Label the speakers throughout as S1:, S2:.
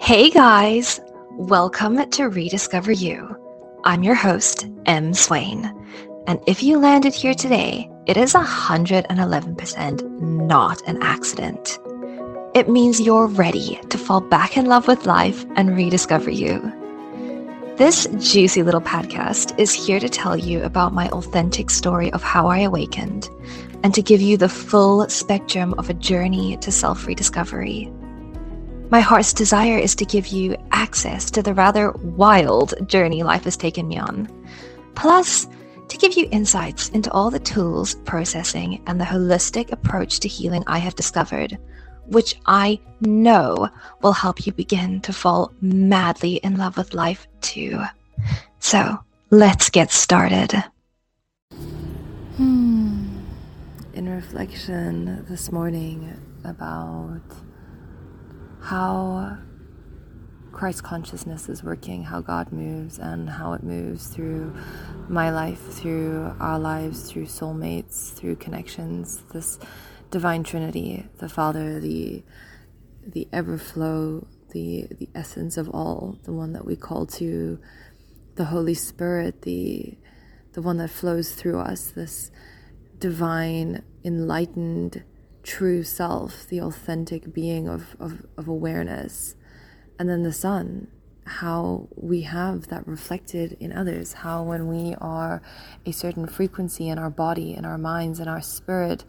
S1: Hey guys, welcome to Rediscover You. I'm your host, M. Swain. And if you landed here today, it is 111% not an accident. It means you're ready to fall back in love with life and rediscover you. This juicy little podcast is here to tell you about my authentic story of how I awakened and to give you the full spectrum of a journey to self rediscovery. My heart's desire is to give you access to the rather wild journey life has taken me on, plus, to give you insights into all the tools, processing, and the holistic approach to healing I have discovered which I know will help you begin to fall madly in love with life too. So let's get started.
S2: Hmm. In reflection this morning about how Christ consciousness is working, how God moves, and how it moves through my life, through our lives, through soulmates, through connections. This divine trinity the father the the ever flow the the essence of all the one that we call to the holy spirit the the one that flows through us this divine enlightened true self the authentic being of of, of awareness and then the son how we have that reflected in others, how when we are a certain frequency in our body, in our minds, in our spirit,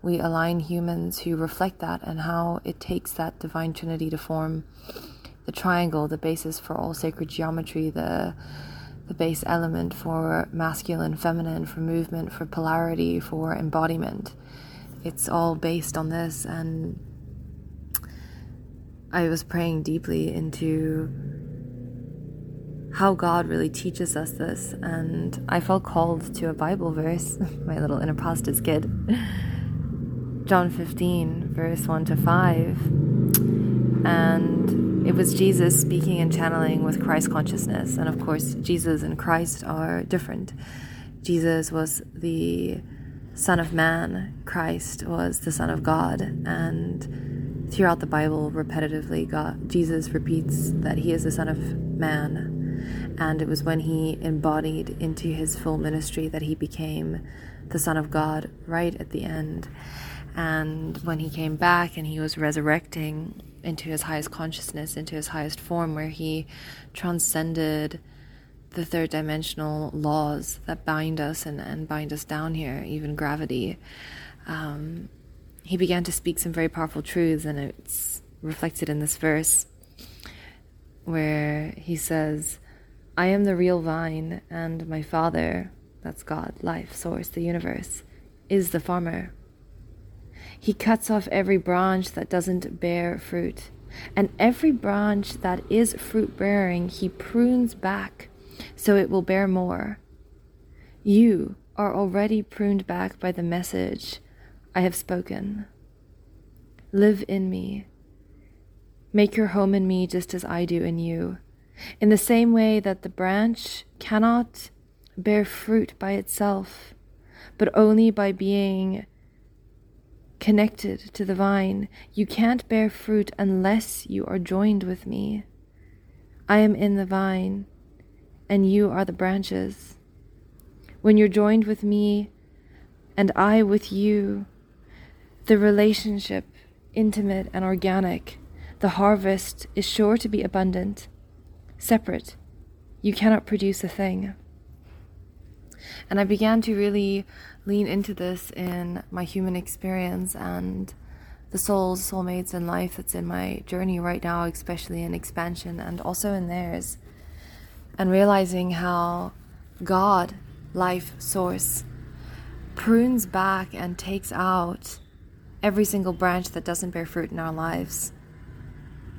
S2: we align humans who reflect that, and how it takes that divine trinity to form the triangle, the basis for all sacred geometry, the the base element for masculine, feminine, for movement, for polarity, for embodiment. It's all based on this, and I was praying deeply into how God really teaches us this. And I felt called to a Bible verse, my little inner pastor's kid. John 15, verse 1 to 5. And it was Jesus speaking and channeling with Christ consciousness. And of course, Jesus and Christ are different. Jesus was the Son of Man, Christ was the Son of God. And throughout the Bible, repetitively, God, Jesus repeats that he is the Son of Man and it was when he embodied into his full ministry that he became the Son of God right at the end. And when he came back and he was resurrecting into his highest consciousness, into his highest form, where he transcended the third dimensional laws that bind us and, and bind us down here, even gravity, um, he began to speak some very powerful truths, and it's reflected in this verse where he says, I am the real vine, and my Father, that's God, life, source, the universe, is the farmer. He cuts off every branch that doesn't bear fruit, and every branch that is fruit bearing, he prunes back so it will bear more. You are already pruned back by the message I have spoken. Live in me. Make your home in me just as I do in you. In the same way that the branch cannot bear fruit by itself, but only by being connected to the vine, you can't bear fruit unless you are joined with me. I am in the vine, and you are the branches. When you're joined with me, and I with you, the relationship, intimate and organic, the harvest is sure to be abundant separate. You cannot produce a thing. And I began to really lean into this in my human experience and the souls, soulmates, and life that's in my journey right now, especially in expansion and also in theirs. And realizing how God, life source, prunes back and takes out every single branch that doesn't bear fruit in our lives.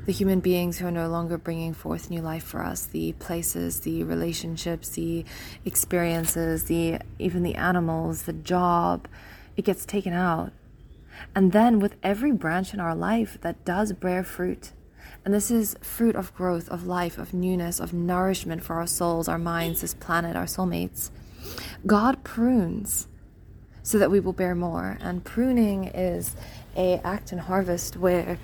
S2: The human beings who are no longer bringing forth new life for us the places the relationships the experiences the even the animals the job it gets taken out. And then with every branch in our life that does bear fruit and this is fruit of growth of life of newness of nourishment for our souls our minds this planet our soulmates. God prunes so that we will bear more. And pruning is a act and harvest where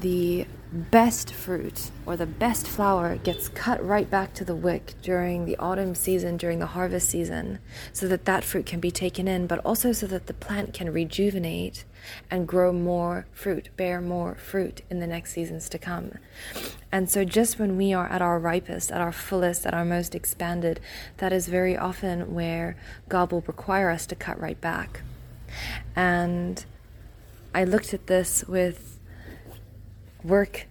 S2: the best fruit or the best flower gets cut right back to the wick during the autumn season, during the harvest season, so that that fruit can be taken in, but also so that the plant can rejuvenate and grow more fruit, bear more fruit in the next seasons to come. And so, just when we are at our ripest, at our fullest, at our most expanded, that is very often where God will require us to cut right back. And I looked at this with work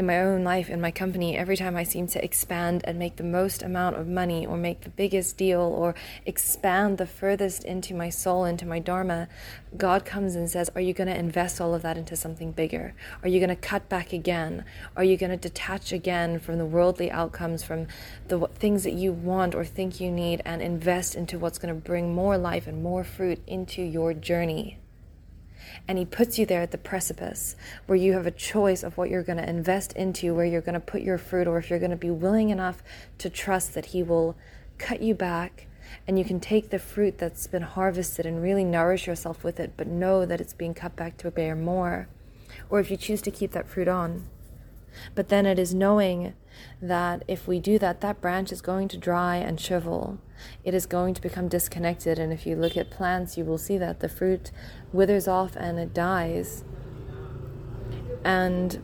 S2: in my own life, in my company, every time I seem to expand and make the most amount of money or make the biggest deal or expand the furthest into my soul, into my Dharma, God comes and says, Are you going to invest all of that into something bigger? Are you going to cut back again? Are you going to detach again from the worldly outcomes, from the things that you want or think you need, and invest into what's going to bring more life and more fruit into your journey? And he puts you there at the precipice where you have a choice of what you're going to invest into, where you're going to put your fruit, or if you're going to be willing enough to trust that he will cut you back and you can take the fruit that's been harvested and really nourish yourself with it, but know that it's being cut back to bear more. Or if you choose to keep that fruit on. But then it is knowing that if we do that, that branch is going to dry and shrivel. It is going to become disconnected. And if you look at plants, you will see that the fruit withers off and it dies. And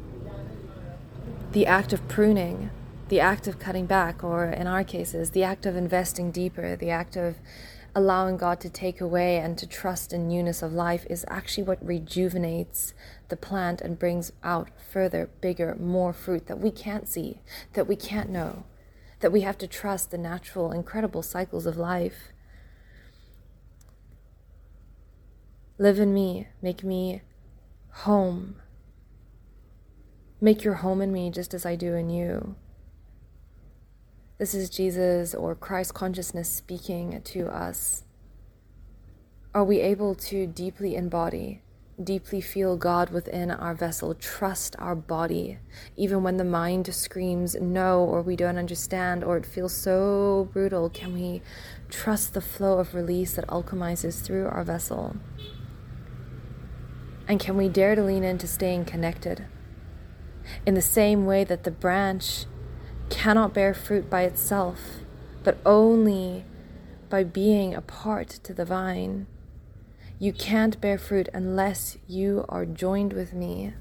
S2: the act of pruning, the act of cutting back, or in our cases, the act of investing deeper, the act of allowing God to take away and to trust in newness of life is actually what rejuvenates the plant and brings out further, bigger, more fruit that we can't see, that we can't know, that we have to trust the natural, incredible cycles of life. Live in me, make me home. Make your home in me just as I do in you. This is Jesus or Christ consciousness speaking to us. Are we able to deeply embody, deeply feel God within our vessel, trust our body, even when the mind screams no, or we don't understand, or it feels so brutal? Can we trust the flow of release that alchemizes through our vessel? And can we dare to lean into staying connected? In the same way that the branch cannot bear fruit by itself, but only by being a part to the vine. You can't bear fruit unless you are joined with me.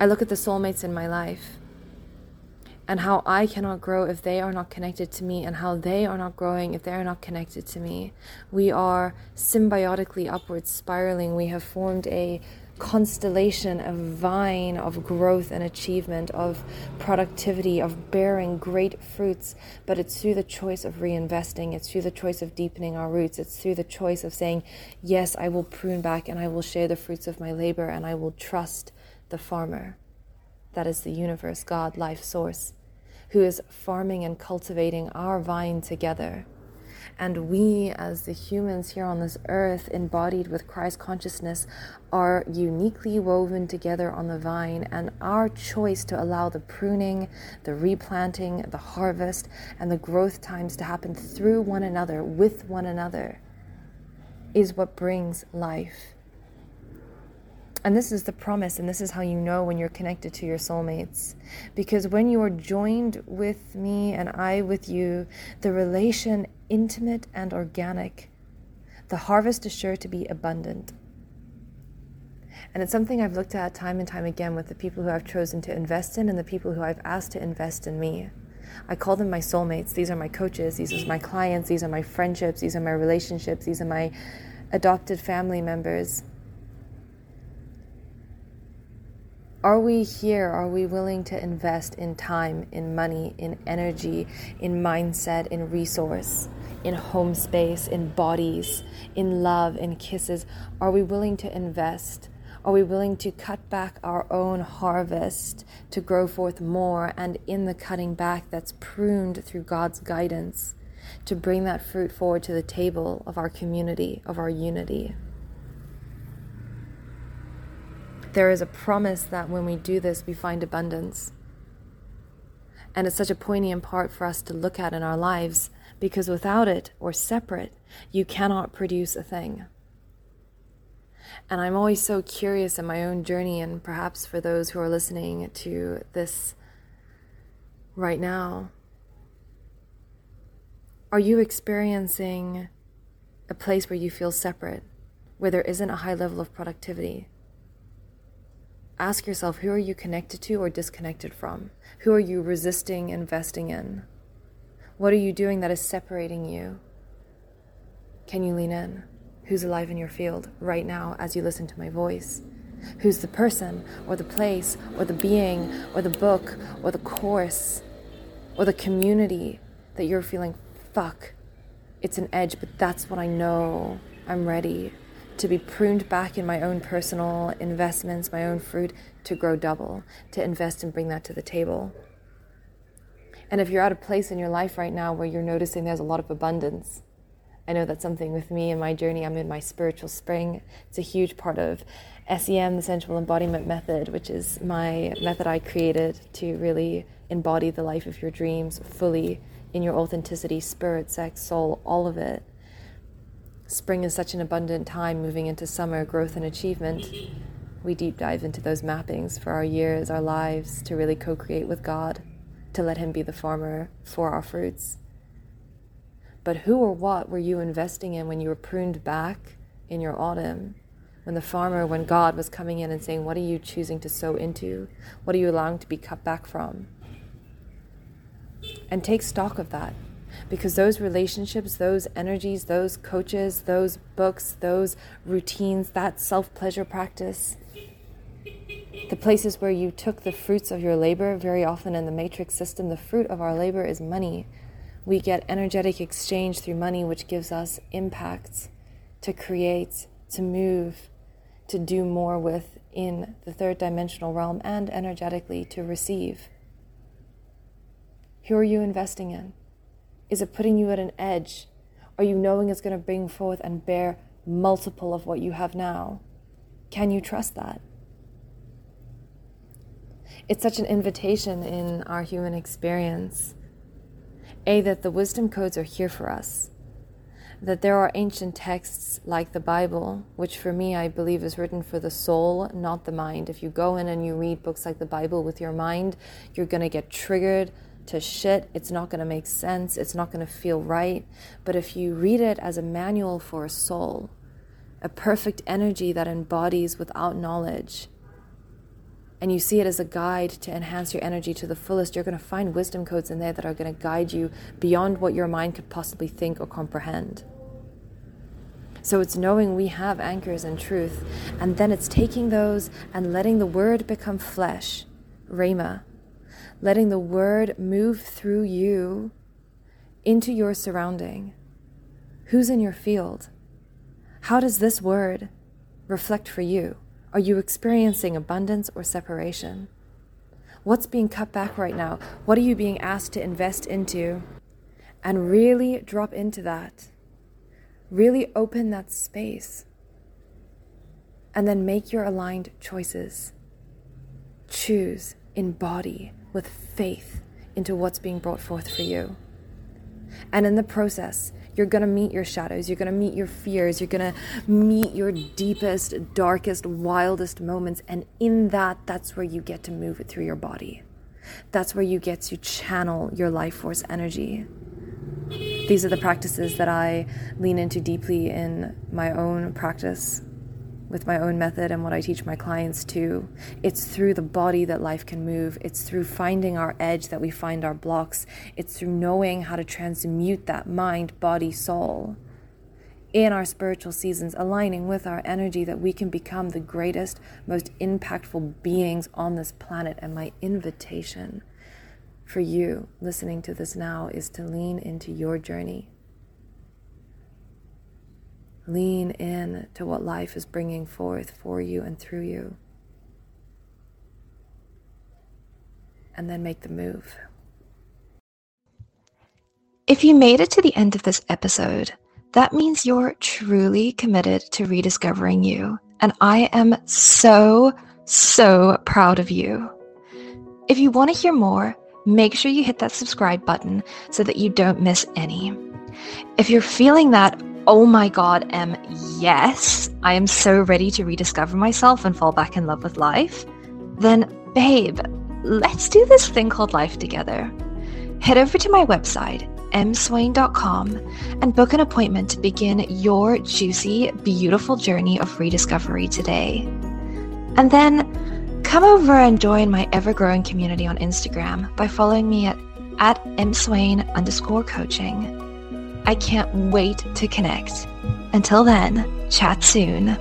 S2: I look at the soulmates in my life and how I cannot grow if they are not connected to me, and how they are not growing if they are not connected to me. We are symbiotically upwards spiraling. We have formed a constellation, a vine of growth and achievement, of productivity, of bearing great fruits. But it's through the choice of reinvesting, it's through the choice of deepening our roots, it's through the choice of saying, Yes, I will prune back and I will share the fruits of my labor and I will trust the farmer. That is the universe, God, life source, who is farming and cultivating our vine together and we, as the humans here on this earth, embodied with Christ consciousness, are uniquely woven together on the vine. And our choice to allow the pruning, the replanting, the harvest, and the growth times to happen through one another, with one another, is what brings life. And this is the promise, and this is how you know when you're connected to your soulmates. Because when you are joined with me and I with you, the relation intimate and organic, the harvest is sure to be abundant. And it's something I've looked at time and time again with the people who I've chosen to invest in and the people who I've asked to invest in me. I call them my soulmates. These are my coaches, these are my clients, these are my friendships, these are my relationships, these are my adopted family members. Are we here? Are we willing to invest in time, in money, in energy, in mindset, in resource, in home space, in bodies, in love, in kisses? Are we willing to invest? Are we willing to cut back our own harvest to grow forth more? And in the cutting back that's pruned through God's guidance, to bring that fruit forward to the table of our community, of our unity. there is a promise that when we do this, we find abundance. And it's such a poignant part for us to look at in our lives because without it or separate, you cannot produce a thing. And I'm always so curious in my own journey, and perhaps for those who are listening to this right now. Are you experiencing a place where you feel separate, where there isn't a high level of productivity? Ask yourself who are you connected to or disconnected from? Who are you resisting investing in? What are you doing that is separating you? Can you lean in? Who's alive in your field right now as you listen to my voice? Who's the person or the place or the being or the book or the course or the community that you're feeling, fuck, it's an edge, but that's what I know. I'm ready to be pruned back in my own personal investments, my own fruit, to grow double, to invest and bring that to the table. And if you're at a place in your life right now where you're noticing there's a lot of abundance, I know that's something with me in my journey. I'm in my spiritual spring. It's a huge part of SEM, the Sensual Embodiment Method, which is my method I created to really embody the life of your dreams fully in your authenticity, spirit, sex, soul, all of it. Spring is such an abundant time moving into summer, growth and achievement. We deep dive into those mappings for our years, our lives, to really co create with God, to let Him be the farmer for our fruits. But who or what were you investing in when you were pruned back in your autumn? When the farmer, when God was coming in and saying, What are you choosing to sow into? What are you allowing to be cut back from? And take stock of that because those relationships, those energies, those coaches, those books, those routines, that self pleasure practice, the places where you took the fruits of your labor, very often in the matrix system, the fruit of our labor is money. We get energetic exchange through money, which gives us impact to create, to move, to do more with in the third dimensional realm and energetically to receive. Who are you investing in? Is it putting you at an edge? Are you knowing it's going to bring forth and bear multiple of what you have now? Can you trust that? It's such an invitation in our human experience. A, that the wisdom codes are here for us. That there are ancient texts like the Bible, which for me I believe is written for the soul, not the mind. If you go in and you read books like the Bible with your mind, you're going to get triggered to shit. It's not going to make sense. It's not going to feel right. But if you read it as a manual for a soul, a perfect energy that embodies without knowledge, and you see it as a guide to enhance your energy to the fullest, you're going to find wisdom codes in there that are going to guide you beyond what your mind could possibly think or comprehend. So it's knowing we have anchors in truth, and then it's taking those and letting the word become flesh, Rhema, letting the word move through you into your surrounding. Who's in your field? How does this word reflect for you? Are you experiencing abundance or separation? What's being cut back right now? What are you being asked to invest into? And really drop into that. Really open that space. And then make your aligned choices. Choose, embody, with faith into what's being brought forth for you. And in the process, you're going to meet your shadows. You're going to meet your fears. You're going to meet your deepest, darkest, wildest moments. And in that, that's where you get to move it through your body. That's where you get to channel your life force energy. These are the practices that I lean into deeply in my own practice with my own method and what I teach my clients too. It's through the body that life can move. It's through finding our edge that we find our blocks. It's through knowing how to transmute that mind, body, soul in our spiritual seasons, aligning with our energy that we can become the greatest, most impactful beings on this planet. And my invitation for you listening to this now is to lean into your journey Lean in to what life is bringing forth for you and through you. And then make the move.
S1: If you made it to the end of this episode, that means you're truly committed to rediscovering you. And I am so, so proud of you. If you want to hear more, make sure you hit that subscribe button so that you don't miss any. If you're feeling that oh my god, M, yes, I am so ready to rediscover myself and fall back in love with life, then babe, let's do this thing called life together. Head over to my website, mswain.com, and book an appointment to begin your juicy, beautiful journey of rediscovery today. And then come over and join my ever growing community on Instagram by following me at, at mswain underscore coaching. I can't wait to connect. Until then, chat soon.